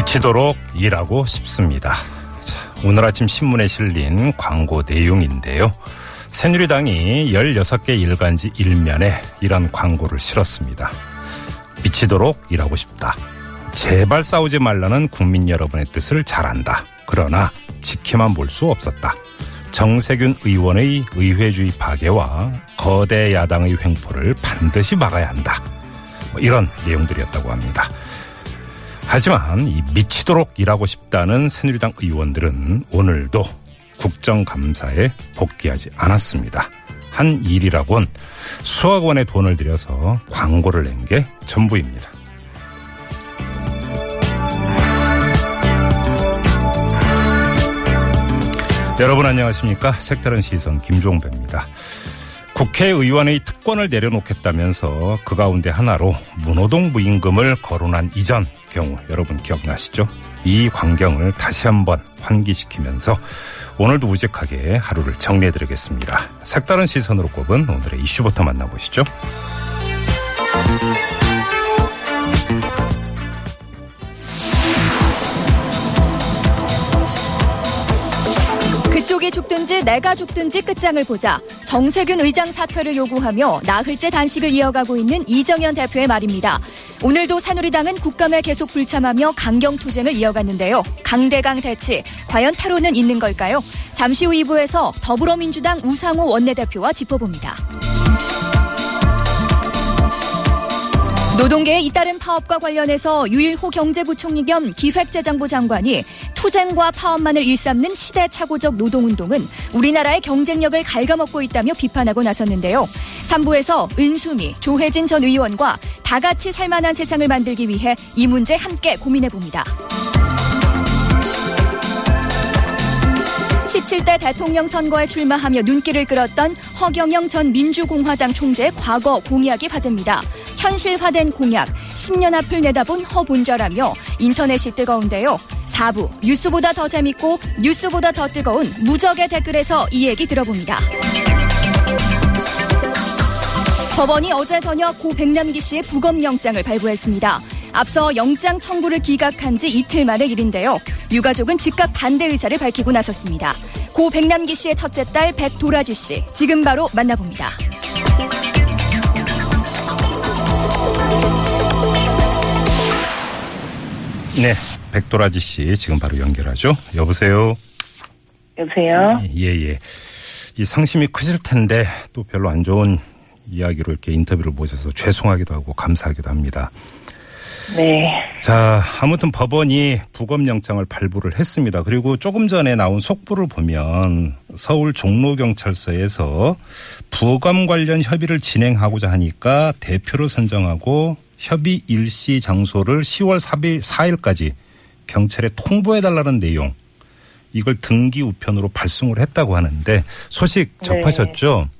미치도록 일하고 싶습니다. 자, 오늘 아침 신문에 실린 광고 내용인데요. 새누리당이 16개 일간지 일면에 이런 광고를 실었습니다. 미치도록 일하고 싶다. 제발 싸우지 말라는 국민 여러분의 뜻을 잘 안다. 그러나 지켜만 볼 수 없었다. 정세균 의원의 의회주의 파괴와 거대 야당의 횡포를 반드시 막아야 한다. 뭐 이런 내용들이었다고 합니다. 하지만 이 미치도록 일하고 싶다는 새누리당 의원들은 오늘도 국정감사에 복귀하지 않았습니다. 한 일이라곤 수억 원의 돈을 들여서 광고를 낸 게 전부입니다. 여러분 안녕하십니까? 색다른 시선 김종배입니다. 국회의원의 특권을 내려놓겠다면서 그 가운데 하나로 문호동 부임금을 거론한 이전 경우 여러분 기억나시죠? 이 광경을 다시 한번 환기시키면서 오늘도 우직하게 하루를 정리해드리겠습니다. 색다른 시선으로 꼽은 오늘의 이슈부터 만나보시죠. 죽든지 내가 죽든지 끝장을 보자. 정세균 의장 사퇴를 요구하며 나흘째 단식을 이어가고 있는 이정현 대표의 말입니다. 오늘도 새누리당은 국감에 계속 불참하며 강경 투쟁을 이어갔는데요. 강대강 대치, 과연 탈로는 있는 걸까요? 잠시 후 2부에서 더불어민주당 우상호 원내대표와 짚어봅니다. 노동계의 잇따른 파업과 관련해서 유일호 경제부총리 겸 기획재정부 장관이 투쟁과 파업만을 일삼는 시대착오적 노동운동은 우리나라의 경쟁력을 갉아먹고 있다며 비판하고 나섰는데요. 3부에서 은수미, 조혜진 전 의원과 다 같이 살만한 세상을 만들기 위해 이 문제 함께 고민해봅니다. 17대 대통령 선거에 출마하며 눈길을 끌었던 허경영 전 민주공화당 총재 과거 공약이 화제입니다. 현실화된 공약, 10년 앞을 내다본 허본좌라며 인터넷이 뜨거운데요. 4부, 뉴스보다 더 재밌고 뉴스보다 더 뜨거운 무적의 댓글에서 이 얘기 들어봅니다. 법원이 어제 저녁 고 백남기 씨의 부검영장을 발부했습니다. 앞서 영장 청구를 기각한 지 이틀 만의 일인데요. 유가족은 즉각 반대 의사를 밝히고 나섰습니다. 고 백남기 씨의 첫째 딸 백도라지 씨, 지금 바로 만나봅니다. 네, 백도라지 씨 지금 바로 연결하죠. 여보세요. 여보세요? 예, 예. 이 상심이 크실 텐데 또 별로 안 좋은 이야기로 이렇게 인터뷰를 모셔서 죄송하기도 하고 감사하기도 합니다. 네. 자, 아무튼 법원이 부검영장을 발부를 했습니다. 그리고 조금 전에 나온 속보를 보면 서울 종로경찰서에서 부검 관련 협의를 진행하고자 하니까 대표를 선정하고 협의 일시 장소를 10월 4일, 4일까지 경찰에 통보해달라는 내용 이걸 등기 우편으로 발송을 했다고 하는데 소식 네. 접하셨죠? 네,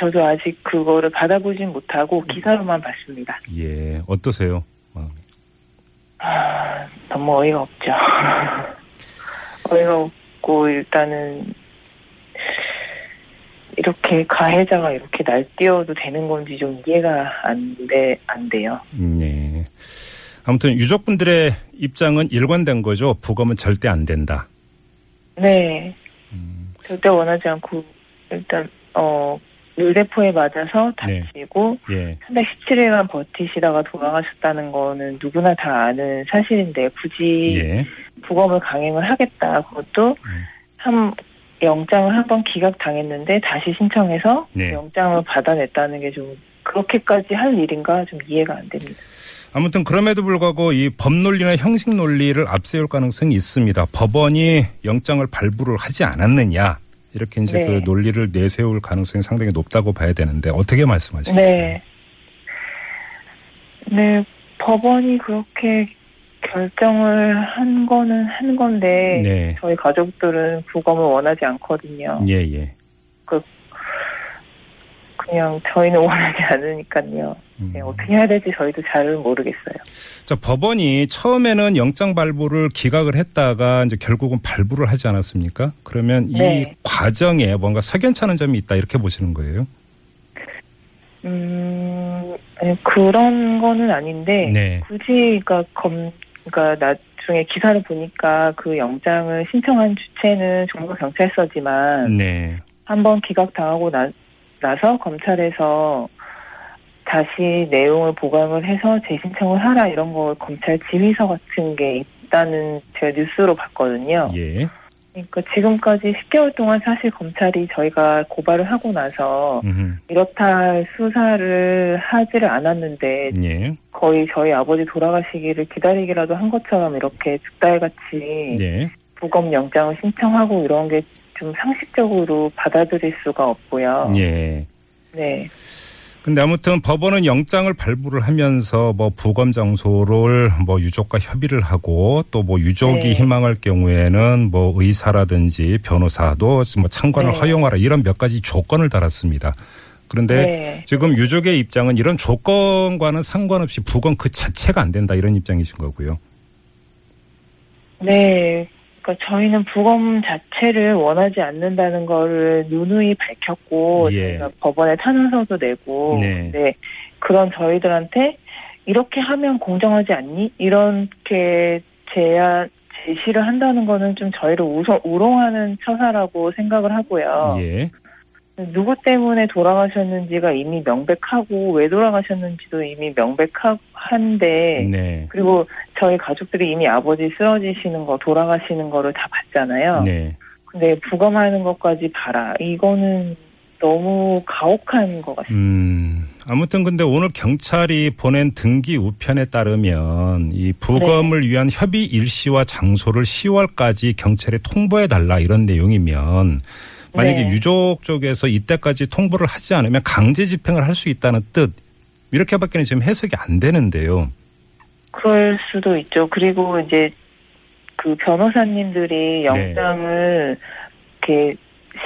저도 아직 그거를 받아보진 못하고 기사로만 봤습니다. 예, 어떠세요? 마음이? 아, 너무 어이가 없죠. 어이가 없고, 일단은, 이렇게 가해자가 이렇게 날뛰어도 되는 건지 좀 이해가 안 돼, 안 돼요. 네. 아무튼 유족분들의 입장은 일관된 거죠. 부검은 절대 안 된다. 네. 음. 절대 원하지 않고, 일단, 어, 물대포에 맞아서 네. 다치고, 예. 317일간 버티시다가 돌아가셨다는 거는 누구나 다 아는 사실인데 굳이 예. 부검을 강행을 하겠다. 그것도 음. 한 영장을 한 번 기각 당했는데 다시 신청해서 네. 영장을 받아냈다는 게 좀 그렇게까지 할 일인가 좀 이해가 안 됩니다. 아무튼 그럼에도 불구하고 이 법 논리나 형식 논리를 앞세울 가능성이 있습니다. 법원이 영장을 발부를 하지 않았느냐. 이렇게 이제 네. 그 논리를 내세울 가능성이 상당히 높다고 봐야 되는데 어떻게 말씀하시나요? 네. 네, 법원이 그렇게 결정을 한 거는 한 건데 네. 저희 가족들은 부검을 원하지 않거든요. 예, 예. 그 냥 저희는 원하지 않으니까요. 음. 네, 어떻게 해야 될지 저희도 잘 모르겠어요. 자, 법원이 처음에는 영장 발부를 기각을 했다가 이제 결국은 발부를 하지 않았습니까? 그러면 이 네. 과정에 뭔가 석연찮은 점이 있다 이렇게 보시는 거예요? 음, 아니, 그런 거는 아닌데 네. 굳이 그러니까 검 그러니까 나중에 기사를 보니까 그 영장을 신청한 주체는 종로 경찰서지만 네. 한번 기각 당하고 나, 나서 검찰에서 다시 내용을 보강을 해서 재신청을 하라 이런 거 검찰 지휘서 같은 게 있다는 제가 뉴스로 봤거든요. 예. 그러니까 지금까지 10개월 동안 사실 검찰이 저희가 고발을 하고 나서 음흠. 이렇다 할 수사를 하지를 않았는데 예. 거의 저희 아버지 돌아가시기를 기다리기라도 한 것처럼 이렇게 죽달같이 예. 부검 영장을 신청하고 이런 게 좀 상식적으로 받아들일 수가 없고요. 예. 네. 근데 아무튼 법원은 영장을 발부를 하면서 뭐 부검 장소를 뭐 유족과 협의를 하고 또 뭐 유족이 네. 희망할 경우에는 뭐 의사라든지 변호사도 뭐 참관을 네. 허용하라 이런 몇 가지 조건을 달았습니다. 그런데 네. 지금 유족의 입장은 이런 조건과는 상관없이 부검 그 자체가 안 된다 이런 입장이신 거고요. 네. 그러니까 저희는 부검 자체를 원하지 않는다는 거를 누누이 밝혔고 예. 저희가 법원에 탄원서도 내고 네. 네. 그런 저희들한테 이렇게 하면 공정하지 않니? 이렇게 제안 제시를 한다는 거는 좀 저희를 우롱하는 처사라고 생각을 하고요. 예. 누구 때문에 돌아가셨는지가 이미 명백하고 왜 돌아가셨는지도 이미 명백한데 네. 그리고 저희 가족들이 이미 아버지 쓰러지시는 거 돌아가시는 거를 다 봤잖아요. 네. 근데 부검하는 것까지 봐라. 이거는 너무 가혹한 것 같습니다. 음, 아무튼 근데 오늘 경찰이 보낸 등기 우편에 따르면 이 부검을 위한 협의 일시와 장소를 10월까지 경찰에 통보해 달라 이런 내용이면 만약에 네. 유족 쪽에서 이때까지 통보를 하지 않으면 강제 집행을 할 수 있다는 뜻 이렇게밖에는 지금 해석이 안 되는데요. 그럴 수도 있죠. 그리고 이제 그 변호사님들이 네. 영장을 이렇게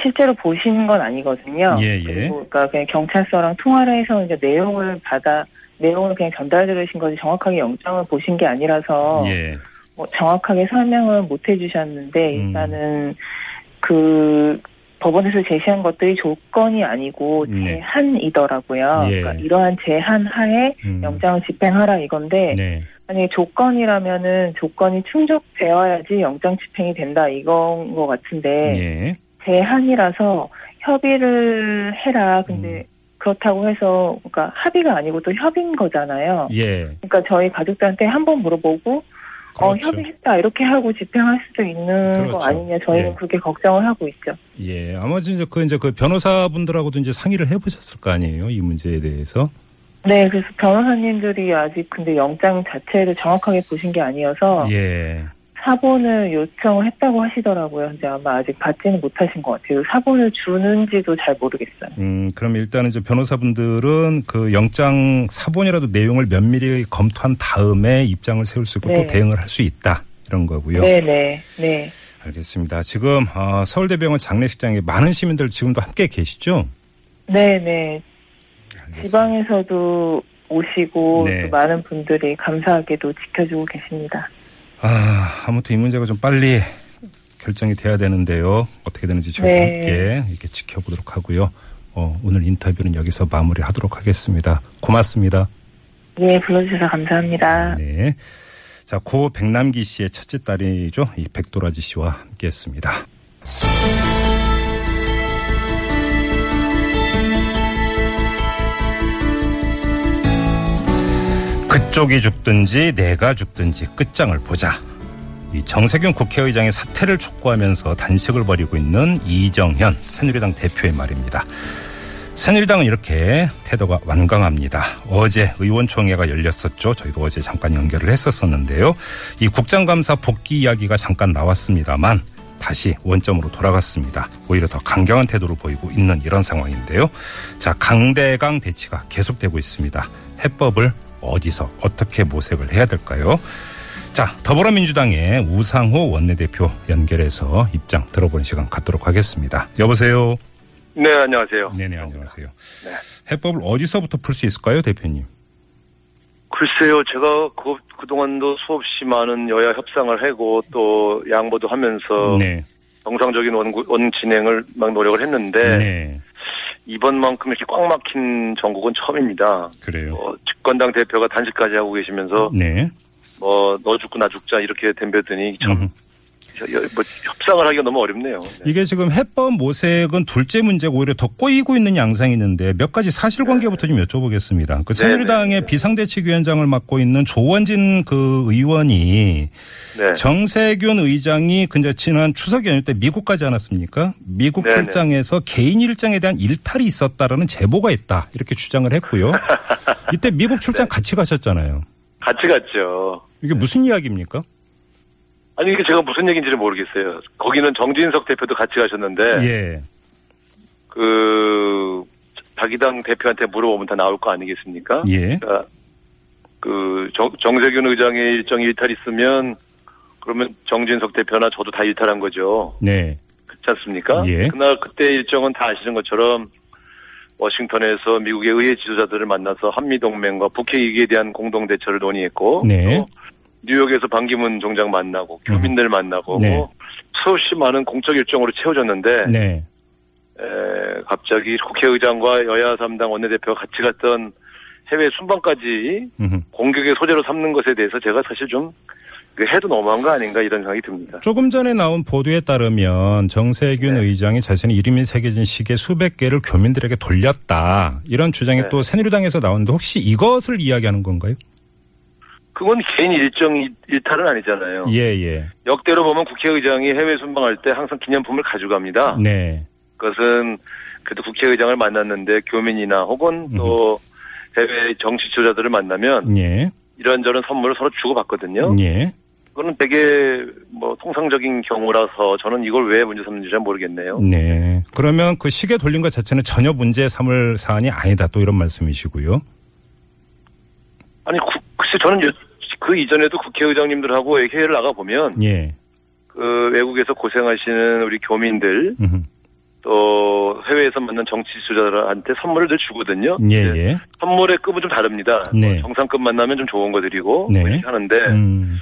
실제로 보신 건 아니거든요. 예, 예. 그리고 그러니까 그냥 경찰서랑 통화를 해서 이제 내용을 받아 내용을 그냥 전달 들으신 거지 정확하게 영장을 보신 게 아니라서 예. 뭐 정확하게 설명을 못 해주셨는데 음. 일단은 그 법원에서 제시한 것들이 조건이 아니고 네. 제한이더라고요. 예. 그러니까 이러한 제한 하에 음. 영장을 집행하라 이건데 네. 만약에 조건이라면은 조건이 충족되어야지 영장 집행이 된다 이건 것 같은데 예. 제한이라서 협의를 해라. 근데 음. 그렇다고 해서 그러니까 합의가 아니고 또 협의인 거잖아요. 예. 그러니까 저희 가족들한테 한 번 물어보고 어 그렇죠. 협의했다 이렇게 하고 집행할 수도 있는 그렇죠. 거 아니냐 저희는 예. 그렇게 걱정을 하고 있죠. 예. 아마 이제 그 이제 그 변호사분들하고도 이제 상의를 해 보셨을 거 아니에요. 이 문제에 대해서. 네, 그래서 변호사님들이 아직 근데 영장 자체를 정확하게 보신 게 아니어서 예. 사본을 요청을 했다고 하시더라고요. 근데 아마 아직 받지는 못하신 것 같아요. 사본을 주는지도 잘 모르겠어요. 음, 그럼 일단은 이제 변호사분들은 그 영장 사본이라도 내용을 면밀히 검토한 다음에 입장을 세울 수 있고 또 네. 대응을 할 수 있다. 이런 거고요. 네, 네, 네. 알겠습니다. 지금 어, 서울대병원 장례식장에 많은 시민들 지금도 함께 계시죠? 네, 네. 알겠습니다. 지방에서도 오시고 네. 또 많은 분들이 감사하게도 지켜주고 계십니다. 아, 아무튼 이 문제가 좀 빨리 결정이 돼야 되는데요. 어떻게 되는지 저희가 네. 함께 이렇게 지켜보도록 하고요. 어, 오늘 인터뷰는 여기서 마무리하도록 하겠습니다. 고맙습니다. 예, 불러주셔서 감사합니다. 네. 자, 고 백남기 씨의 첫째 딸이죠. 이 백도라지 씨와 함께 했습니다. 그쪽이 죽든지 내가 죽든지 끝장을 보자. 이 정세균 국회의장의 사퇴를 촉구하면서 단식을 벌이고 있는 이정현 새누리당 대표의 말입니다. 새누리당은 이렇게 태도가 완강합니다. 어제 의원총회가 열렸었죠. 저희도 어제 잠깐 연결을 했었었는데요. 이 국장감사 복귀 이야기가 잠깐 나왔습니다만 다시 원점으로 돌아갔습니다. 오히려 더 강경한 태도를 보이고 있는 이런 상황인데요. 자, 강대강 대치가 계속되고 있습니다. 해법을 어디서 어떻게 모색을 해야 될까요? 자, 더불어민주당의 우상호 원내대표 연결해서 입장 들어보는 시간 갖도록 하겠습니다. 여보세요. 네, 안녕하세요. 네네, 안녕하세요. 네. 해법을 어디서부터 풀 수 있을까요, 대표님? 글쎄요, 제가 그, 그동안도 수없이 많은 여야 협상을 하고 또 양보도 하면서 네. 정상적인 원, 원 진행을 막 노력을 했는데 네. 이번만큼 이렇게 꽉 막힌 전국은 처음입니다. 그래요. 어, 집권당 대표가 단식까지 하고 계시면서 네. 뭐 너 죽고 나 죽자 이렇게 덤벼드니 참. 여- 뭐 협상을 하기가 너무 어렵네요. 네. 이게 지금 해법 모색은 둘째 문제고 오히려 더 꼬이고 있는 양상이 있는데 몇 가지 사실관계부터 좀 여쭤보겠습니다. 그 네, 새누리당의 네. 비상대책위원장을 맡고 있는 조원진 그 의원이 네. 정세균 의장이 근데 지난 추석 연휴 때 미국 가지 않았습니까? 미국. 출장에서 개인 일정에 대한 일탈이 있었다라는 제보가 있다 이렇게 주장을 했고요. 이때 미국 출장 같이 가셨잖아요. 같이 갔죠. 이게 무슨 이야기입니까? 아니 이게 제가 무슨 얘기인지를 모르겠어요. 거기는 정진석 대표도 같이 가셨는데 예. 그 자기 당 대표한테 물어보면 다 나올 거 아니겠습니까? 예. 그러니까 그 정, 정세균 의장의 일정 일탈 있으면 그러면 정진석 대표나 저도 다 일탈한 거죠. 네. 그렇지 않습니까? 예. 그날 그때 일정은 다 아시는 것처럼 워싱턴에서 미국의 의회 지도자들을 만나서 한미 동맹과 북핵 위기에 대한 공동 대처를 논의했고 네. 또 뉴욕에서 반기문 총장 만나고 교민들 만나고 네. 뭐 수없이 많은 공적 일정으로 채워졌는데 네. 에, 갑자기 국회의장과 여야 3당 원내대표가 같이 갔던 해외 순방까지 음흠. 공격의 소재로 삼는 것에 대해서 제가 사실 좀 이거 해도 너무한 거 아닌가 이런 생각이 듭니다. 조금 전에 나온 보도에 따르면 정세균 네. 의장이 자신의 이름이 새겨진 시계 수백 개를 교민들에게 돌렸다. 이런 주장이 네. 또 새누리당에서 나오는데 혹시 이것을 이야기하는 건가요? 그건 개인 일정 일- 일탈은 아니잖아요. 예, 예. 역대로 보면 국회의장이 해외 순방할 때 항상 기념품을 가져갑니다. 네. 그것은 그래도 국회의장을 만났는데 교민이나 혹은 또 해외 정치 지도자들을 만나면 예. 이런저런 선물을 서로 주고받거든요. 예. 그거는 되게 뭐 통상적인 경우라서 저는 이걸 왜 문제 삼는지 잘 모르겠네요. 네. 그러면 그 시계 돌린 것 자체는 전혀 문제 삼을 사안이 아니다. 또 이런 말씀이시고요. 아니 구- 글쎄 저는 요- 그 이전에도 국회의장님들하고 회의를 나가 보면 예. 그 외국에서 고생하시는 우리 교민들 음흠. 또 해외에서 만난 정치 지도자들한테 선물을 늘 주거든요. 예, 예. 선물의 급은 좀 다릅니다. 네. 뭐 정상급 만나면 좀 좋은 거 드리고 네. 뭐 하는데 음.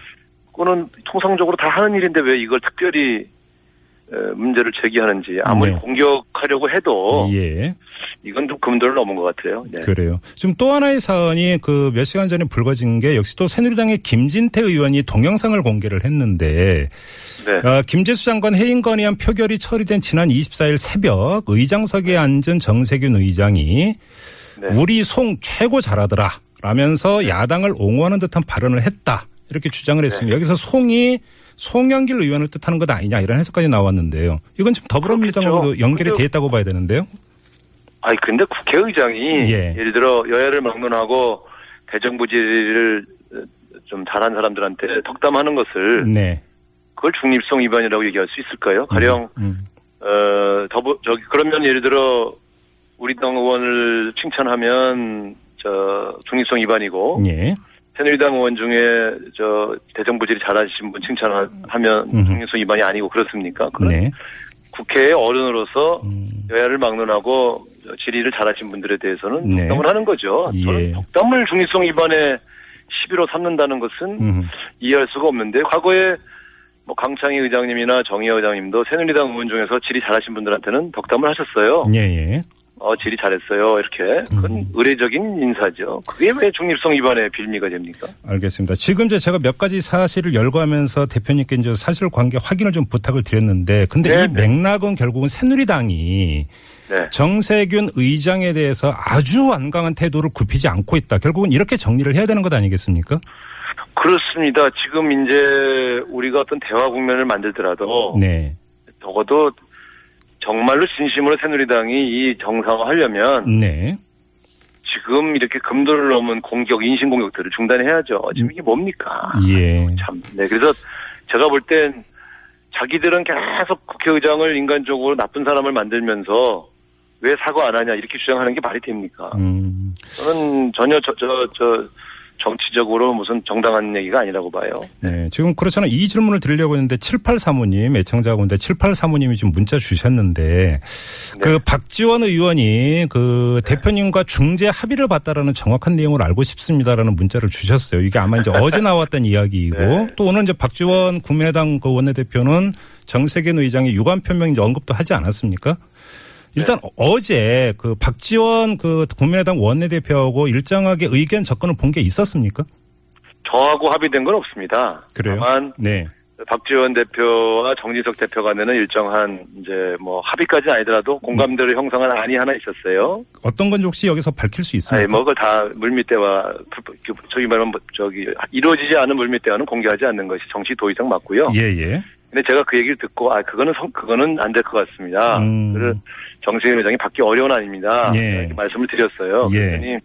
그거는 통상적으로 다 하는 일인데 왜 이걸 특별히 에, 문제를 제기하는지 아무리 네. 공격하려고 해도 예. 이건 좀 금도를 넘은 것 같아요. 네. 그래요. 지금 또 하나의 사안이 그 몇 시간 전에 불거진 게 역시 또 새누리당의 김진태 의원이 동영상을 공개를 했는데 네. 어, 김재수 장관 해임 건의안 표결이 처리된 지난 24일 새벽 의장석에 앉은 정세균 의장이 네. 우리 송 최고 잘하더라 라면서 야당을 옹호하는 듯한 발언을 했다 이렇게 주장을 네. 했습니다. 여기서 송이 송영길 의원을 뜻하는 것 아니냐 이런 해석까지 나왔는데요. 이건 지금 그렇겠죠. 연결이 돼 있다고 봐야 되는데요. 아니 근데 국회의장이 예. 예. 를 들어 여야를 막론하고 대정부질을 어, 좀 잘한 사람들한테 덕담하는 것을 네. 그걸 중립성 위반이라고 얘기할 수 있을까요? 가령 음. 어 더불 저기 그러면 예를 들어 우리 당 의원을 칭찬하면 저 중립성 위반이고 예. 새누리당 의원 중에 저 대정부질이 잘하신 분 칭찬하면 음흠. 중립성 위반이 아니고 그렇습니까? 그건 네. 국회의 어른으로서 음. 여야를 막론하고 질의를 잘하신 분들에 대해서는 네. 덕담을 하는 거죠. 예. 저는 덕담을 중립성 위반의 시비로 삼는다는 것은 음. 이해할 수가 없는데 과거에 뭐 강창희 의장님이나 정의호 의장님도 새누리당 의원 중에서 질의 잘하신 분들한테는 덕담을 하셨어요. 예, 예. 어 질의 잘했어요. 이렇게 그건 음. 의례적인 인사죠. 그게 왜 중립성 위반의 빌미가 됩니까? 알겠습니다. 지금 이제 제가 몇 가지 사실을 열거하면서 대표님께 이제 사실 관계 확인을 좀 부탁을 드렸는데, 근데 네, 이 네. 맥락은 결국은 새누리당이 네. 정세균 의장에 대해서 아주 완강한 태도를 굽히지 않고 있다. 결국은 이렇게 정리를 해야 되는 것 아니겠습니까? 그렇습니다. 지금 이제 우리가 어떤 대화 국면을 만들더라도 네. 적어도 정말로 진심으로 새누리당이 이 정상화하려면 네. 지금 이렇게 금도를 넘은 공격, 인신 공격들을 중단해야죠. 지금 이게 뭡니까? 예. 참. 네. 그래서 제가 볼 땐 자기들은 계속 국회의장을 인간적으로 나쁜 사람을 만들면서 왜 사과 안 하냐 이렇게 주장하는 게 말이 됩니까? 음. 저는 전혀 저, 저, 저 정치적으로 무슨 정당한 얘기가 아니라고 봐요. 네. 지금 그렇잖아요. 이 질문을 드리려고 했는데 7835님 애청자분데 7835님이 지금 문자 주셨는데 그 박지원 의원이 그 대표님과 중재 합의를 봤다라는 정확한 내용을 알고 싶습니다라는 문자를 주셨어요. 이게 아마 이제 어제 나왔던 이야기이고 네. 또 오늘 이제 박지원 국민의당 그 원내대표는 정세균 의장의 유감 표명 이제 언급도 하지 않았습니까? 일단 어제 그 박지원 그 국민의당 원내대표하고 일정하게 의견 접근을 본 게 있었습니까? 저하고 합의된 건 없습니다. 그래요? 다만 네. 박지원 대표와 정진석 대표 간에는 일정한 이제 뭐 합의까지는 아니더라도 공감대를 형성한 안이 하나 있었어요. 어떤 건지 혹시 여기서 밝힐 수 있습니까? 아니 뭐 그걸 다 물밑대화 불- 저기 말하면 뭐 저기 이루어지지 않은 물밑대화는 공개하지 않는 것이 정치 도의상 맞고요. 예, 예. 근데 제가 그 얘기를 듣고 아 그거는 성, 그거는 안 될 것 같습니다. 음. 그를 정세균 회장이 받기 어려운 아닙니다. 예. 이렇게 말씀을 드렸어요. 예. 그랬더니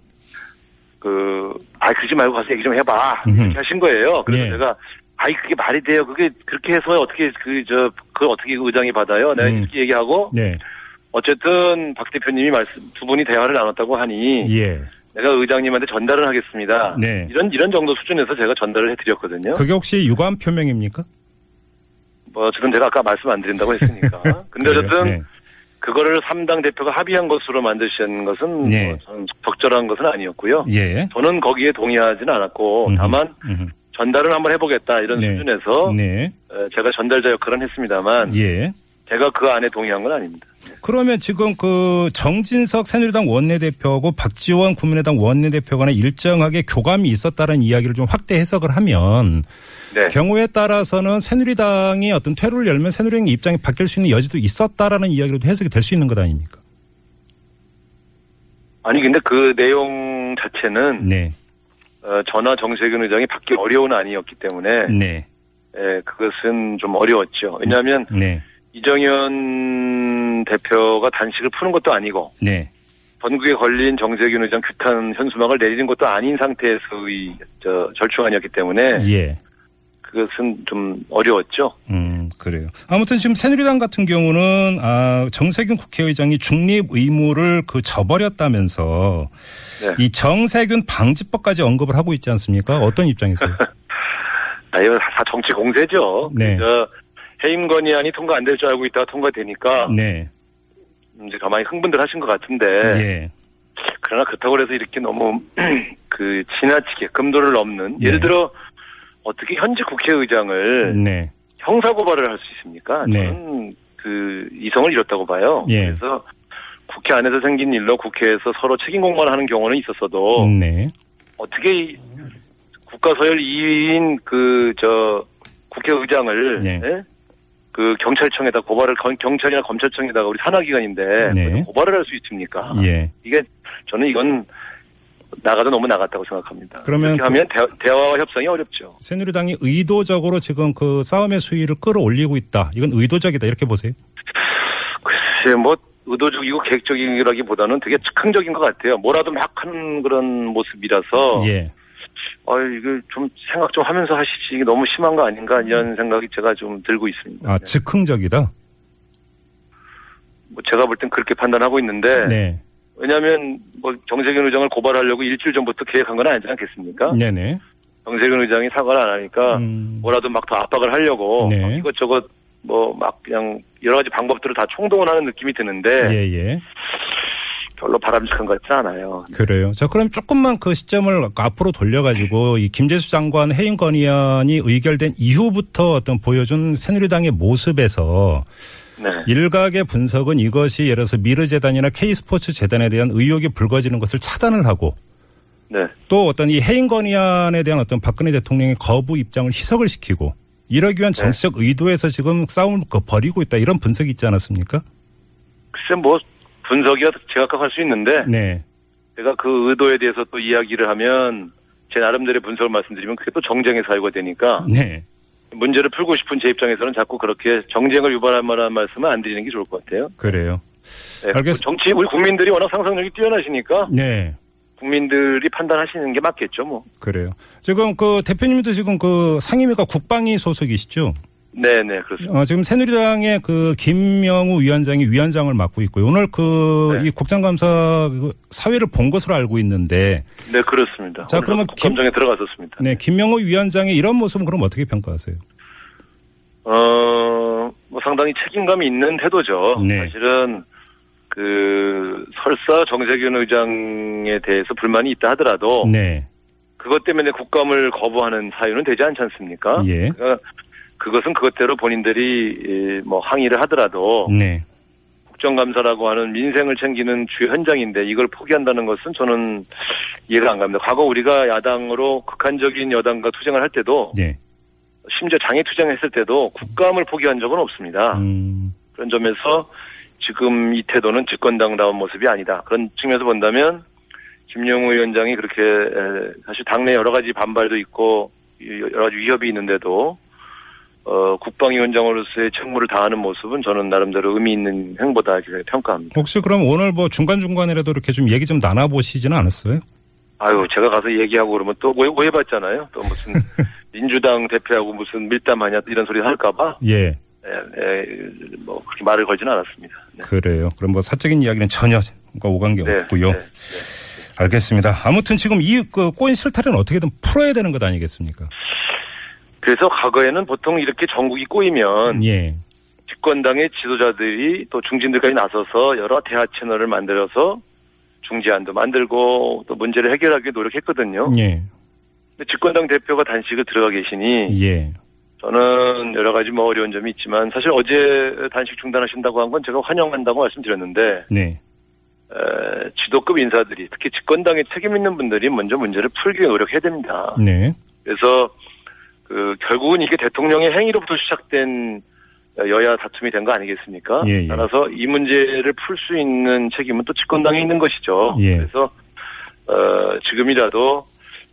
그아 그러지 말고 가서 얘기 좀 해봐 음흠. 이렇게 하신 거예요. 그래서 예. 제가 아이 그게 말이 돼요. 그게 그렇게 해서 어떻게 그 저 그걸 어떻게 의장이 받아요? 내가 음. 이렇게 얘기하고 네. 어쨌든 박 대표님이 말씀 두 분이 대화를 나눴다고 하니 예. 내가 의장님한테 전달을 하겠습니다. 네. 이런 이런 정도 수준에서 제가 전달을 해드렸거든요. 그게 혹시 유감 표명입니까? 뭐 지금 제가 아까 말씀 안 드린다고 했으니까. 근데? 어쨌든 네. 그거를 3당 대표가 합의한 것으로 만드신 것은 네. 뭐 저는 적절한 것은 아니었고요. 예. 저는 거기에 동의하지는 않았고 음흠. 다만 음흠. 전달을 한번 해보겠다 이런 네. 수준에서 네. 어, 제가 전달자 역할은 했습니다만 예. 제가 그 안에 동의한 건 아닙니다. 그러면 지금 그 정진석 새누리당 원내대표하고 박지원 국민의당 원내대표 간에 일정하게 교감이 있었다는 이야기를 좀 확대 해석을 하면 네. 경우에 따라서는 새누리당이 어떤 퇴로를 열면 새누리당의 입장이 바뀔 수 있는 여지도 있었다라는 이야기로도 해석이 될 수 있는 것 아닙니까? 아니 근데 그 내용 자체는 네. 어, 전화 정세균 의장이 받기 어려운 아니었기 때문에 네. 예, 그것은 좀 어려웠죠. 왜냐하면 네. 이정현 대표가 단식을 푸는 것도 아니고 네. 전국에 걸린 정세균 의장 규탄 현수막을 내리는 것도 아닌 상태에서의 저 절충안이었기 때문에 예. 그것은 좀 어려웠죠. 음, 그래요. 아무튼 지금 새누리당 같은 경우는 아, 정세균 국회의장이 중립 의무를 그 저버렸다면서 네. 이 정세균 방지법까지 언급을 하고 있지 않습니까? 어떤 입장이세요? 아, 이거 다 정치 공세죠. 네. 저 해임 건의안이 통과 안 될 줄 알고 있다가 통과되니까 네. 이제 가만히 흥분들 하신 것 같은데 예. 그러나 그렇다고 해서 이렇게 너무 그 지나치게 금도를 넘는 네. 예를 들어 어떻게 현직 국회의장을 네. 형사고발을 할 수 있습니까? 네. 저는 그 이성을 잃었다고 봐요. 예. 그래서 국회 안에서 생긴 일로 국회에서 서로 책임 공방을 하는 경우는 있었어도 네. 어떻게 이 국가서열 2위인 그 저 국회의장을 네. 예? 그 경찰청에다 고발을 건- 경찰이나 검찰청에다가 우리 산하기관인데 네. 고발을 할 수 있습니까? 예. 이게 저는 이건 나가도 너무 나갔다고 생각합니다. 그러면 그렇게 하면 대, 화와 협상이 어렵죠. 새누리당이 의도적으로 지금 그 싸움의 수위를 끌어올리고 있다. 이건 의도적이다. 이렇게 보세요. 글쎄 뭐 의도적이고 계획적이라기보다는 되게 즉흥적인 것 같아요. 뭐라도 막 하는 그런 모습이라서 예. 아 이거 좀 생각 좀 하면서 하시지 이게 너무 심한 거 아닌가 이런 생각이 제가 좀 들고 있습니다. 아, 즉흥적이다. 뭐 제가 볼 땐 그렇게 판단하고 있는데 네. 왜냐하면 뭐 정세균 의장을 고발하려고 일주일 전부터 계획한 건 아니지 않겠습니까? 네네. 정세균 의장이 사과를 안 하니까 음. 뭐라도 막 더 압박을 하려고 네. 막 이것저것 뭐 막 그냥 여러 가지 방법들을 다 총동원 하는 느낌이 드는데 예, 예. 별로 바람직한 것 같지 않아요. 그래요. 자, 그럼 조금만 그 시점을 앞으로 돌려가지고 이 김재수 장관 해임 건의안이 의결된 이후부터 어떤 보여준 새누리당의 모습에서 네. 일각의 분석은 이것이 예를 들어서 미르재단이나 K스포츠 재단에 대한 의혹이 불거지는 것을 차단을 하고 네. 또 어떤 이 해임 건의안에 대한 어떤 박근혜 대통령의 거부 입장을 희석을 시키고 이러기 위한 정치적 의도에서 지금 싸움을 그 벌이고 있다 이런 분석이 있지 않았습니까? 글쎄 뭐 분석이야 제각각 수 있는데 네. 제가 그 의도에 대해서 또 이야기를 하면 제 나름대로의 분석을 말씀드리면 그게 또 정쟁의 사유가 되니까 네. 문제를 풀고 싶은 제 입장에서는 자꾸 그렇게 정쟁을 유발할 만한 말씀은 안 드리는 게 좋을 것 같아요. 그래요. 네, 알겠- 정치 우리 국민들이 워낙 상상력이 뛰어나시니까 네. 국민들이 판단하시는 게 맞겠죠, 뭐. 그래요. 지금 그 대표님도 지금 그 상임위가 국방위 소속이시죠? 네 네 그렇습니다. 어, 지금 새누리당의 그 김명우 위원장이 위원장을 맡고 있고요. 오늘 그이 네. 국장감사 그 사회를 본 것으로 알고 있는데, 네 그렇습니다. 자, 그러면 김- 국감장에 들어갔었습니다. 네 김명우 위원장의 이런 모습은 그럼 어떻게 평가하세요? 어, 뭐 상당히 책임감이 있는 태도죠. 네. 사실은 그 설사 정세균 의장에 대해서 불만이 있다 하더라도 네, 그것 때문에 국감을 거부하는 사유는 되지 않지 않습니까? 예, 그러니까 그것은 그것대로 본인들이 예, 뭐 항의를 하더라도 네, 국정감사라고 하는 민생을 챙기는 주요 현장인데 이걸 포기한다는 것은 저는 이해가 안 갑니다. 과거 우리가 야당으로 극한적인 여당과 투쟁을 할 때도 네, 심지어 장애 투쟁했을 때도 국감을 포기한 적은 없습니다. 음, 그런 점에서 지금 이 태도는 집권당다운 모습이 아니다. 그런 측면에서 본다면 김영우 위원장이 그렇게 에, 사실 당내 여러 가지 반발도 있고 여러 가지 위협이 있는데도 어, 국방위원장으로서의 책무를 다하는 모습은 저는 나름대로 의미 있는 행보다 이렇게 평가합니다. 혹시 그럼 오늘 뭐 중간 중간이라도 이렇게 좀 얘기 좀 나눠 보시지는 않았어요? 아유, 제가 가서 얘기하고 그러면 또 오해, 오해받잖아요. 또 무슨 민주당 대표하고 무슨 밀담하냐 이런 소리 할까봐 예, 에, 에, 뭐 그렇게 말을 걸지는 않았습니다. 네. 그래요. 그럼 뭐 사적인 이야기는 전혀 오간 게 네, 없고요. 네, 알겠습니다. 아무튼 지금 이 그 꼬인 실타래는 어떻게든 풀어야 되는 것 아니겠습니까? 그래서 과거에는 보통 이렇게 전국이 꼬이면 예, 집권당의 지도자들이 또 중진들까지 나서서 여러 대화 채널을 만들어서 중재안도 만들고 또 문제를 해결하기 노력했거든요. 예, 근데 집권당 대표가 단식을 들어가 계시니 예, 저는 여러 가지 뭐 어려운 점이 있지만 사실 어제 단식 중단하신다고 한 건 제가 환영한다고 말씀드렸는데 네, 에, 지도급 인사들이 특히 집권당에 책임 있는 분들이 먼저 문제를 풀기 노력해야 됩니다. 네, 그래서 그 결국은 이게 대통령의 행위로부터 시작된 여야 다툼이 된 거 아니겠습니까? 예, 예. 따라서 이 문제를 풀 수 있는 책임은 또 집권당에 있는 것이죠. 예. 그래서 어, 지금이라도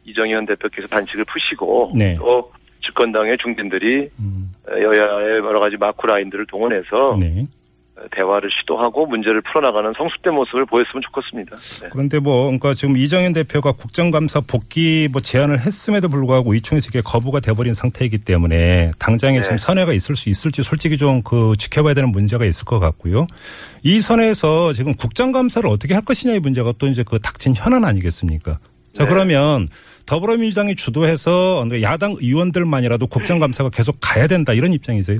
이정현 대표께서 단식을 푸시고 네. 또 집권당의 중진들이 음, 여야의 여러 가지 마크 라인들을 동원해서 네. 대화를 시도하고 문제를 풀어나가는 성숙된 모습을 보였으면 좋겠습니다. 네. 그런데 뭐, 그러니까 지금 이정현 대표가 국정감사 복귀 뭐 제안을 했음에도 불구하고 이총에서 이게 거부가 돼버린 상태이기 때문에 당장에 네. 지금 선회가 있을 수 있을지 솔직히 좀 그 지켜봐야 되는 문제가 있을 것 같고요. 이 선에서 지금 국정감사를 어떻게 할 것이냐의 문제가 또 이제 그 닥친 현안 아니겠습니까? 자, 네. 그러면 더불어민주당이 주도해서 야당 의원들만이라도 국정감사가 계속 가야 된다 이런 입장이세요?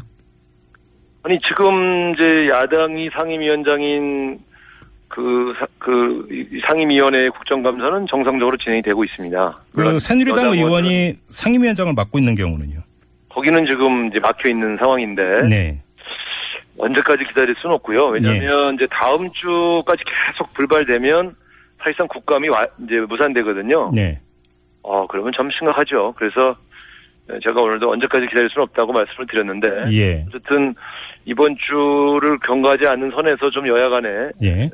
아니 지금 이제 야당이 상임위원장인 그, 사- 그 이- 상임위원회 국정감사는 정상적으로 진행이 되고 있습니다. 그 새누리당 의원이 상임위원장을 맡고 있는 경우는요? 거기는 지금 이제 막혀 있는 상황인데 네. 언제까지 기다릴 수는 없고요. 왜냐하면 이제 다음 주까지 계속 불발되면 사실상 국감이 와, 이제 무산되거든요. 네. 어 그러면 좀 심각하죠. 그래서 제가 오늘도 언제까지 기다릴 수는 없다고 말씀을 드렸는데 예. 어쨌든 이번 주를 경과하지 않는 선에서 좀 여야 간에 예.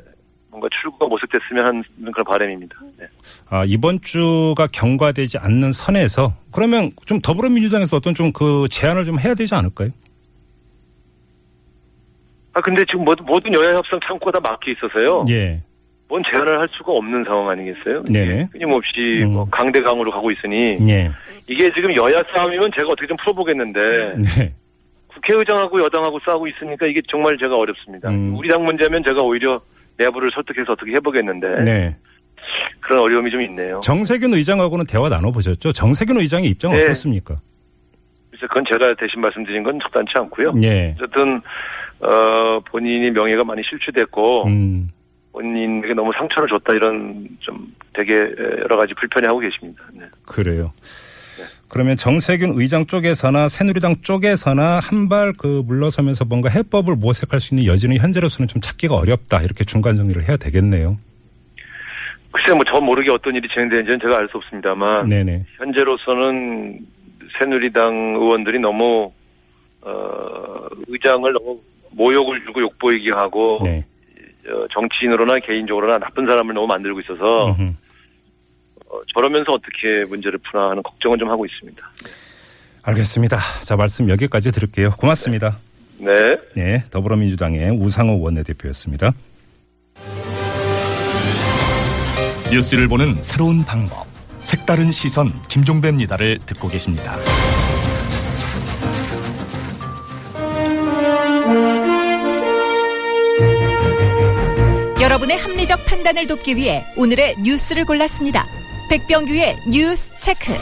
뭔가 출구가 모색됐으면 하는 그런 바람입니다. 네. 아, 이번 주가 경과되지 않는 선에서 그러면 좀 더불어민주당에서 어떤 좀 그 제안을 좀 해야 되지 않을까요? 아 근데 지금 모든, 모든 여야 협상 창구가 다 막혀 있어서요. 예. 뭔 제안을 할 수가 없는 상황 아니겠어요? 네네. 끊임없이 음. 뭐 강대강으로 가고 있으니 예. 이게 지금 여야 싸움이면 제가 어떻게 좀 풀어보겠는데 네. 국회의장하고 여당하고 싸우고 있으니까 이게 정말 제가 어렵습니다. 음. 우리 당 문제면 제가 오히려 내부를 설득해서 어떻게 해보겠는데 네. 그런 어려움이 좀 있네요. 정세균 의장하고는 대화 나눠보셨죠? 정세균 의장의 입장은 네. 어떻습니까? 그래서 그건 제가 대신 말씀드린 건 적단치 않고요. 예. 어쨌든 어 본인이 명예가 많이 실추됐고 음. 본인에게 너무 상처를 줬다 이런 좀 되게 여러 가지 불편해하고 계십니다. 네. 그래요. 그러면 정세균 의장 쪽에서나 새누리당 쪽에서나 한 발 그 물러서면서 뭔가 해법을 모색할 수 있는 여지는 현재로서는 좀 찾기가 어렵다. 이렇게 중간 정리를 해야 되겠네요. 글쎄 뭐 저 모르게 어떤 일이 진행되는지는 제가 알 수 없습니다만 네네. 현재로서는 새누리당 의원들이 너무 어 의장을 너무 모욕을 주고 욕보이게 하고 네. 어, 정치인으로나 개인적으로나 나쁜 사람을 너무 만들고 있어서 음흠. 어, 저러면서 어떻게 문제를 푸나 하는 걱정은 좀 하고 있습니다. 알겠습니다. 자, 말씀 여기까지 들을게요. 고맙습니다. 네. 네. 더불어민주당의 우상호 원내대표였습니다. 뉴스를 보는 새로운 방법. 색다른 시선 김종배입니다를 듣고 계십니다. 여러분의 합리적 판단을 돕기 위해 오늘의 뉴스를 골랐습니다. 백병규의 뉴스 체크.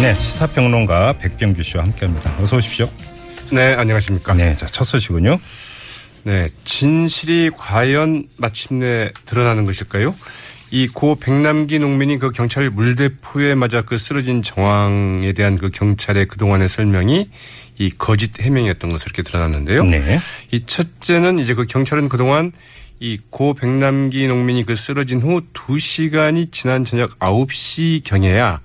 네, 시사평론가 백병규 씨와 함께합니다. 어서 오십시오. 네, 안녕하십니까. 네, 자, 첫 소식은요. 네, 진실이 과연 마침내 드러나는 것일까요? 이 고 백남기 농민이 그 경찰 물대포에 맞아 그 쓰러진 정황에 대한 그 경찰의 그동안의 설명이 이 거짓 해명이었던 것으로 이렇게 드러났는데요. 네. 이 첫째는 이제 그 경찰은 그동안 이 고 백남기 농민이 그 쓰러진 후 2시간이 지난 저녁 9시 경에야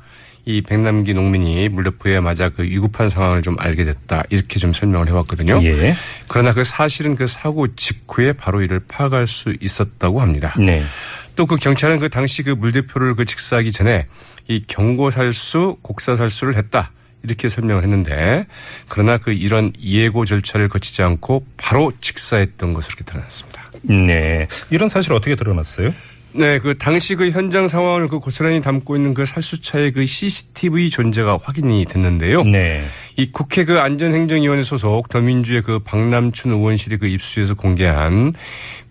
이 백남기 농민이 물대포에 맞아 그 위급한 상황을 좀 알게 됐다. 이렇게 좀 설명을 해왔거든요. 예. 그러나 그 사실은 그 사고 직후에 바로 이를 파악할 수 있었다고 합니다. 네. 또그 경찰은 그 당시 그 물대포를 그 직사하기 전에 이 경고살수, 곡사살수를 했다. 이렇게 설명을 했는데 그러나 그 이런 예고 절차를 거치지 않고 바로 직사했던 것으로 이렇게 드러났습니다. 네. 이런 사실 어떻게 드러났어요? 네, 그 당시 그 현장 상황을 그 고스란히 담고 있는 그 살수차의 그 CCTV 존재가 확인이 됐는데요. 네. 이 국회 그 안전행정위원회 소속 더민주의 그 박남춘 의원실이 그 입수해서 공개한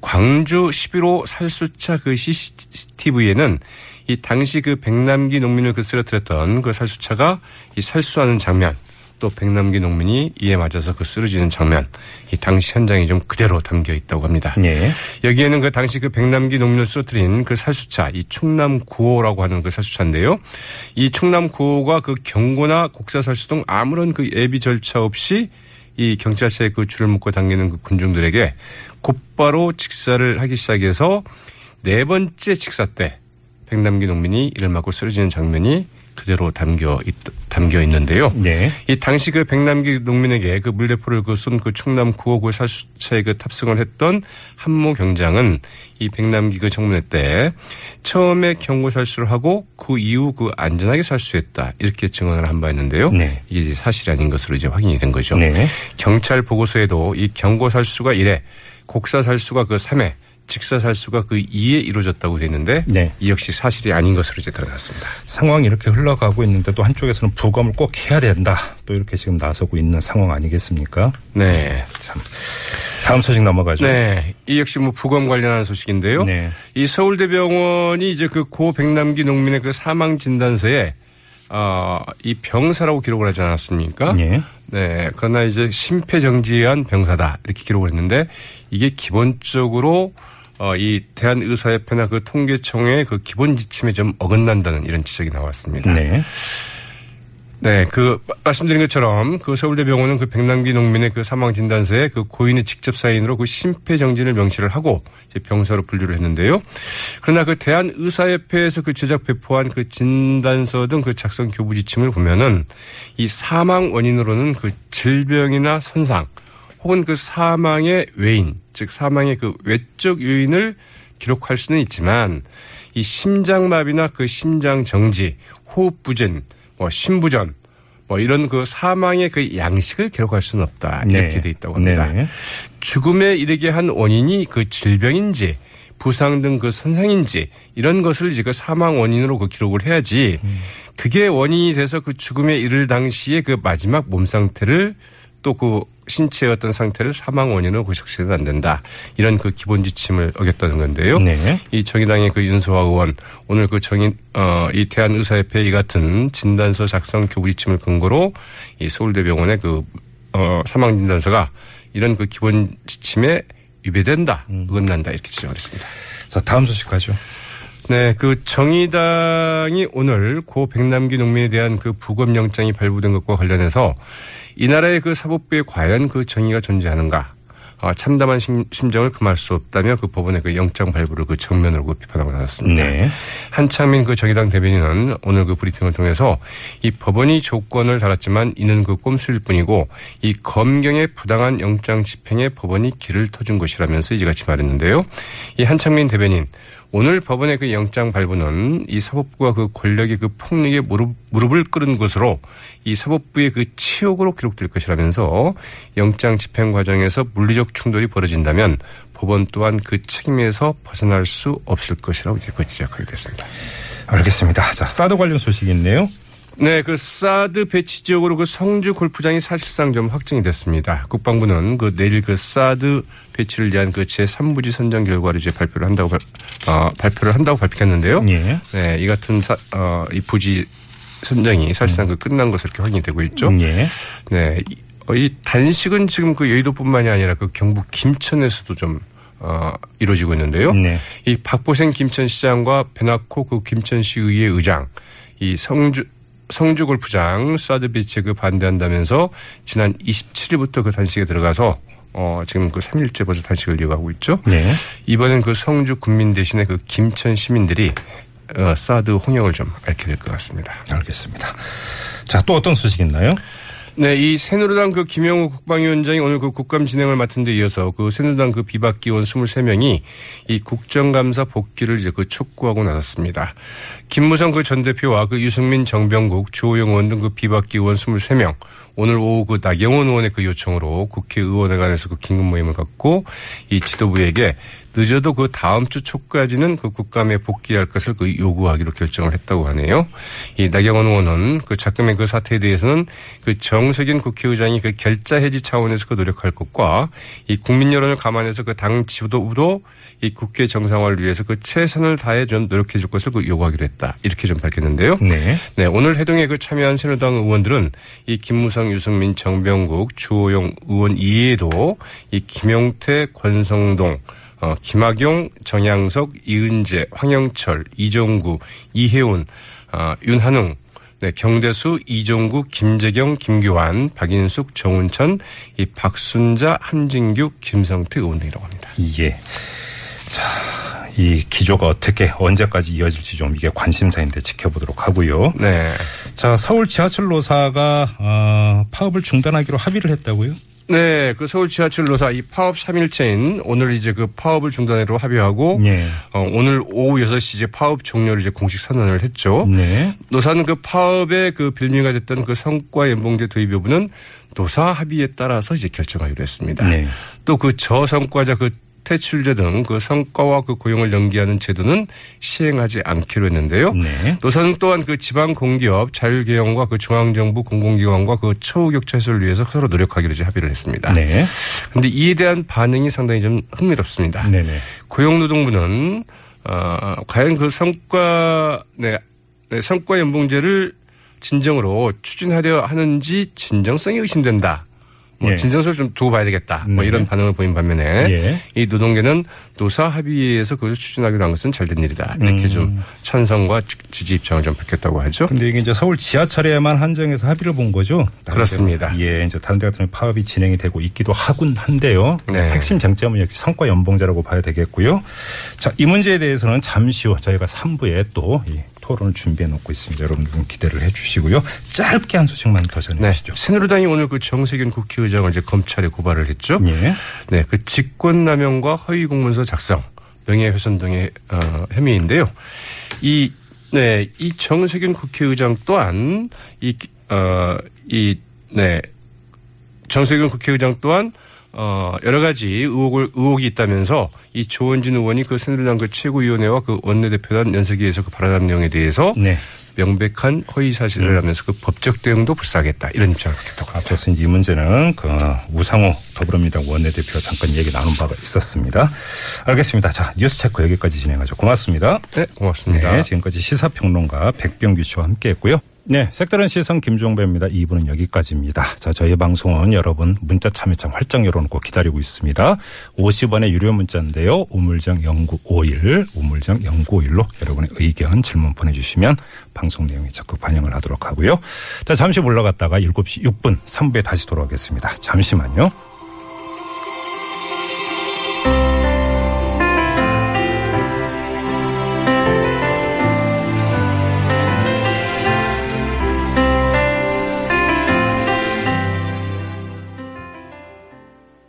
광주 11호 살수차 그 CCTV에는 이 당시 그 백남기 농민을 그 쓰러뜨렸던 그 살수차가 이 살수하는 장면 또 백남기 농민이 이에 맞아서 그 쓰러지는 장면 이 당시 현장이 좀 그대로 담겨 있다고 합니다. 네. 여기에는 그 당시 그 백남기 농민을 쓰러뜨린 그 살수차, 이 충남 9호라고 하는 그 살수차인데요. 이 충남 9호가 그 경고나 곡사 살수 등 아무런 그 예비 절차 없이 이 경찰차에 그 줄을 묶고 당기는 그 군중들에게 곧바로 직사를 하기 시작해서 네 번째 직사 때 백남기 농민이 이를 맞고 쓰러지는 장면이 그대로 담겨 있, 담겨 있는데요. 네. 이 당시 그 백남기 농민에게 그 물대포를 그 쏜 그 충남 9호구 살수차에 그 탑승을 했던 한모 경장은 이 백남기 그 청문회 때 처음에 경고 살수를 하고 그 이후 그 안전하게 살수했다 이렇게 증언을 한 바 있는데요. 네. 이게 사실이 아닌 것으로 이제 확인이 된 거죠. 네. 경찰 보고서에도 이 경고 살수가 1회, 곡사 살수가 그 3회, 직사 살수가 그 2에 이루어졌다고 돼 있는데 네. 이 역시 사실이 아닌 것으로 이제 드러났습니다. 상황이 이렇게 흘러가고 있는데 또 한쪽에서는 부검을 꼭 해야 된다. 또 이렇게 지금 나서고 있는 상황 아니겠습니까? 네. 참. 다음 소식 넘어가죠. 네. 이 역시 뭐 부검 관련한 소식인데요. 네. 이 서울대병원이 이제 그 고 백남기 농민의 그 사망 진단서에 어, 이 병사라고 기록을 하지 않았습니까? 예. 네. 그러나 이제 심폐정지한 병사다. 이렇게 기록을 했는데 이게 기본적으로 어, 이 대한의사협회나 그 통계청의 그 기본 지침에 좀 어긋난다는 이런 지적이 나왔습니다. 네. 네, 그 말씀드린 것처럼 그 서울대병원은 그 백남기 농민의 그 사망 진단서에 그 고인의 직접 사인으로 그 심폐정진을 명시를 하고 이제 병사로 분류를 했는데요. 그러나 그 대한의사협회에서 그 제작 배포한 그 진단서 등 그 작성 교부 지침을 보면은 이 사망 원인으로는 그 질병이나 손상 혹은 그 사망의 외인 즉 사망의 그 외적 요인을 기록할 수는 있지만 이 심장마비나 그 심장 정지, 호흡 부진, 뭐 심부전 뭐 이런 그 사망의 그 양식을 기록할 수는 없다 이렇게 네. 돼 있다고 합니다. 네. 죽음에 이르게 한 원인이 그 질병인지 부상 등그 손상인지 이런 것을 이제 그 사망 원인으로 그 기록을 해야지 그게 원인이 돼서 그 죽음에 이를 당시에 그 마지막 몸 상태를 또 그 신체의 어떤 상태를 사망 원인으로 고식시켜도 안 된다. 이런 그 기본 지침을 어겼다는 건데요. 네. 이 정의당의 그 윤소아 의원 오늘 그 정의 어이 대한 의사협회 이 같은 진단서 작성 교부 지침을 근거로 이 서울대병원의 그 어 사망 진단서가 이런 그 기본 지침에 위배된다, 어긋난다 이렇게 지적을 했습니다. 자, 다음 소식 가죠. 네, 그 정의당이 오늘 고 백남기 농민에 대한 그 부검 영장이 발부된 것과 관련해서 이 나라의 그 사법부에 과연 그 정의가 존재하는가? 어, 참담한 심, 심정을 금할 수 없다며 그 법원의 그 영장 발부를 그 정면으로 그 비판하고 나섰습니다. 네. 한창민 그 정의당 대변인은 오늘 그 브리핑을 통해서 이 법원이 조건을 달았지만 이는 그 꼼수일 뿐이고 이 검경의 부당한 영장 집행에 법원이 길을 터준 것이라면서 이제같이 말했는데요. 이 한창민 대변인 오늘 법원의 그 영장 발부는 이 사법부가 그 권력의 그 폭력에 무릎, 무릎을 꿇은 것으로 이 사법부의 그 치욕으로 기록될 것이라면서 영장 집행 과정에서 물리적 충돌이 벌어진다면 법원 또한 그 책임에서 벗어날 수 없을 것이라고 이제 그 지적하게 됐습니다. 알겠습니다. 자, 사드 관련 소식이 있네요. 네, 그 사드 배치 지역으로 그 성주 골프장이 사실상 좀 확정이 됐습니다. 국방부는 그 내일 그 사드 배치를 위한 그 제3부지 선정 결과를 이제 발표를 한다고 어, 발표를 한다고 발표했는데요. 예. 네, 이 같은 사, 어, 이 부지 선정이 사실상 그 끝난 것으로 이렇게 확인이 되고 있죠. 예. 네, 이, 어, 이 단식은 지금 그 여의도뿐만이 아니라 그 경북 김천에서도 좀 어, 이루어지고 있는데요. 네. 이 박보생 김천시장과 베나코 그 김천시의회 의장, 이 성주 성주 골프장 사드 비치 그 반대한다면서 지난 27일부터 그 단식에 들어가서 어 지금 그 3일째 벌써 단식을 이어가고 있죠. 네. 이번엔 그 성주 국민 대신에 그 김천 시민들이 어 사드 홍역을 좀 앓게 될 것 같습니다. 알겠습니다. 자, 또 어떤 소식 있나요? 네, 이 새누리당 그 김영우 국방위원장이 오늘 그 국감 진행을 맡은 데 이어서 그 새누리당 그 비박기원 23명이 이 국정감사 복귀를 이제 그 촉구하고 나섰습니다. 김무성 그 전 대표와 그 유승민 정병국 주호영 의원 등 그 비박기원 23명 오늘 오후 그 나경원 의원의 그 요청으로 국회의원회관에서 그 긴급 모임을 갖고 이 지도부에게 늦어도 그 다음 주 초까지는 그 국감에 복귀할 것을 그 요구하기로 결정을 했다고 하네요. 이 나경원 의원은 그 작금의 그 사태에 대해서는 그 정석인 국회의장이 그 결자 해지 차원에서 그 노력할 것과 이 국민 여론을 감안해서 그 당 지도부도 이 국회 정상화를 위해서 그 최선을 다해 좀 노력해 줄 것을 그 요구하기로 했다. 이렇게 좀 밝혔는데요. 네. 네, 오늘 해동에 그 참여한 새누리당 의원들은 이 김무성, 유승민, 정병국, 주호영 의원 이외에도 이 김용태, 권성동, 어, 김학용, 정양석, 이은재, 황영철, 이종구, 이혜훈, 어, 윤한웅, 네, 경대수, 이종구, 김재경, 김규환, 박인숙, 정운천, 이 박순자, 한진규, 김성태 의원 등이라고 합니다. 예. 자, 이 기조가 어떻게 언제까지 이어질지 좀 이게 관심사인데 지켜보도록 하고요. 네. 자, 서울 지하철 노사가 어, 파업을 중단하기로 합의를 했다고요? 네, 그 서울 지하철 노사 이 파업 3일째인 오늘 이제 그 파업을 중단하기로 합의하고 예. 어, 오늘 오후 6시 이제 파업 종료를 이제 공식 선언을 했죠. 네. 노사는 그 파업의 그 빌미가 됐던 그 성과 연봉제 도입 여부는 노사 합의에 따라서 이제 결정하기로 했습니다. 네. 또그 저성과자 그 퇴출제 등 그 성과와 그 고용을 연기하는 제도는 시행하지 않기로 했는데요. 네. 노사는 또한 그 지방 공기업 자율계영과 그 중앙정부 공공기관과 그 처우격차 해소를 위해서 서로 노력하기로 이제 합의를 했습니다. 네. 그런데 이에 대한 반응이 상당히 좀 흥미롭습니다. 네네. 고용노동부는 어, 과연 그 성과 네, 네, 성과 연봉제를 진정으로 추진하려 하는지 진정성이 의심된다. 뭐 예. 진정성을 좀 두고 봐야 되겠다. 뭐 네. 이런 반응을 보인 반면에 예. 이 노동계는 노사 합의에서 그것을 추진하기로 한 것은 잘된 일이다. 이렇게 음. 좀 찬성과 지- 지지 입장을 좀 밝혔다고 하죠. 근데 이게 이제 서울 지하철에만 한정해서 합의를 본 거죠? 그렇습니다. 예, 이제 다른 데 같은 경우 파업이 진행이 되고 있기도 하군 한데요. 네. 핵심 쟁점은 역시 성과 연봉제라고 봐야 되겠고요. 자, 이 문제에 대해서는 잠시 후 저희가 3부에 또이 토론을 준비해 놓고 있습니다. 여러분들 기대를 해 주시고요. 짧게 한 소식만 더 전해 네. 주시죠. 새누리당이 오늘 그 정세균 국회의장을 이제 검찰에 고발을 했죠. 예. 네, 그 직권남용과 허위 공문서 작성, 명예훼손 등의 어, 혐의인데요. 이 네, 이 정세균 국회의장 또한 이 어, 이 네. 정세균 국회의장 또한 어, 여러 가지 의혹을, 의혹이 있다면서 이 조원진 의원이 그 새누리당 그 최고위원회와 그 원내대표단 연석위에서 그 발언한 내용에 대해서 네. 명백한 허위 사실을 하면서 그 법적 대응도 불사하겠다 이런 입장을 밝혔다고 합니다. 앞서서 이제 이 문제는 그 우상호 더불어민주당 원내대표와 잠깐 얘기 나눈 바가 있었습니다. 알겠습니다. 자, 뉴스 체크 여기까지 진행하죠. 고맙습니다. 네, 고맙습니다. 네, 지금까지 시사평론가 백병규 씨와 함께했고요. 네, 색다른 시선 김종배입니다. 2부는 여기까지입니다. 자, 저희 방송은 여러분 문자 참여창 활짝 열어놓고 기다리고 있습니다. 50원의 유료 문자인데요. 우물정 0951, 우물정 0951로 여러분의 의견, 질문 보내주시면 방송 내용에 적극 반영을 하도록 하고요. 자, 잠시 물러갔다가 7시 6분 3부에 다시 돌아오겠습니다. 잠시만요.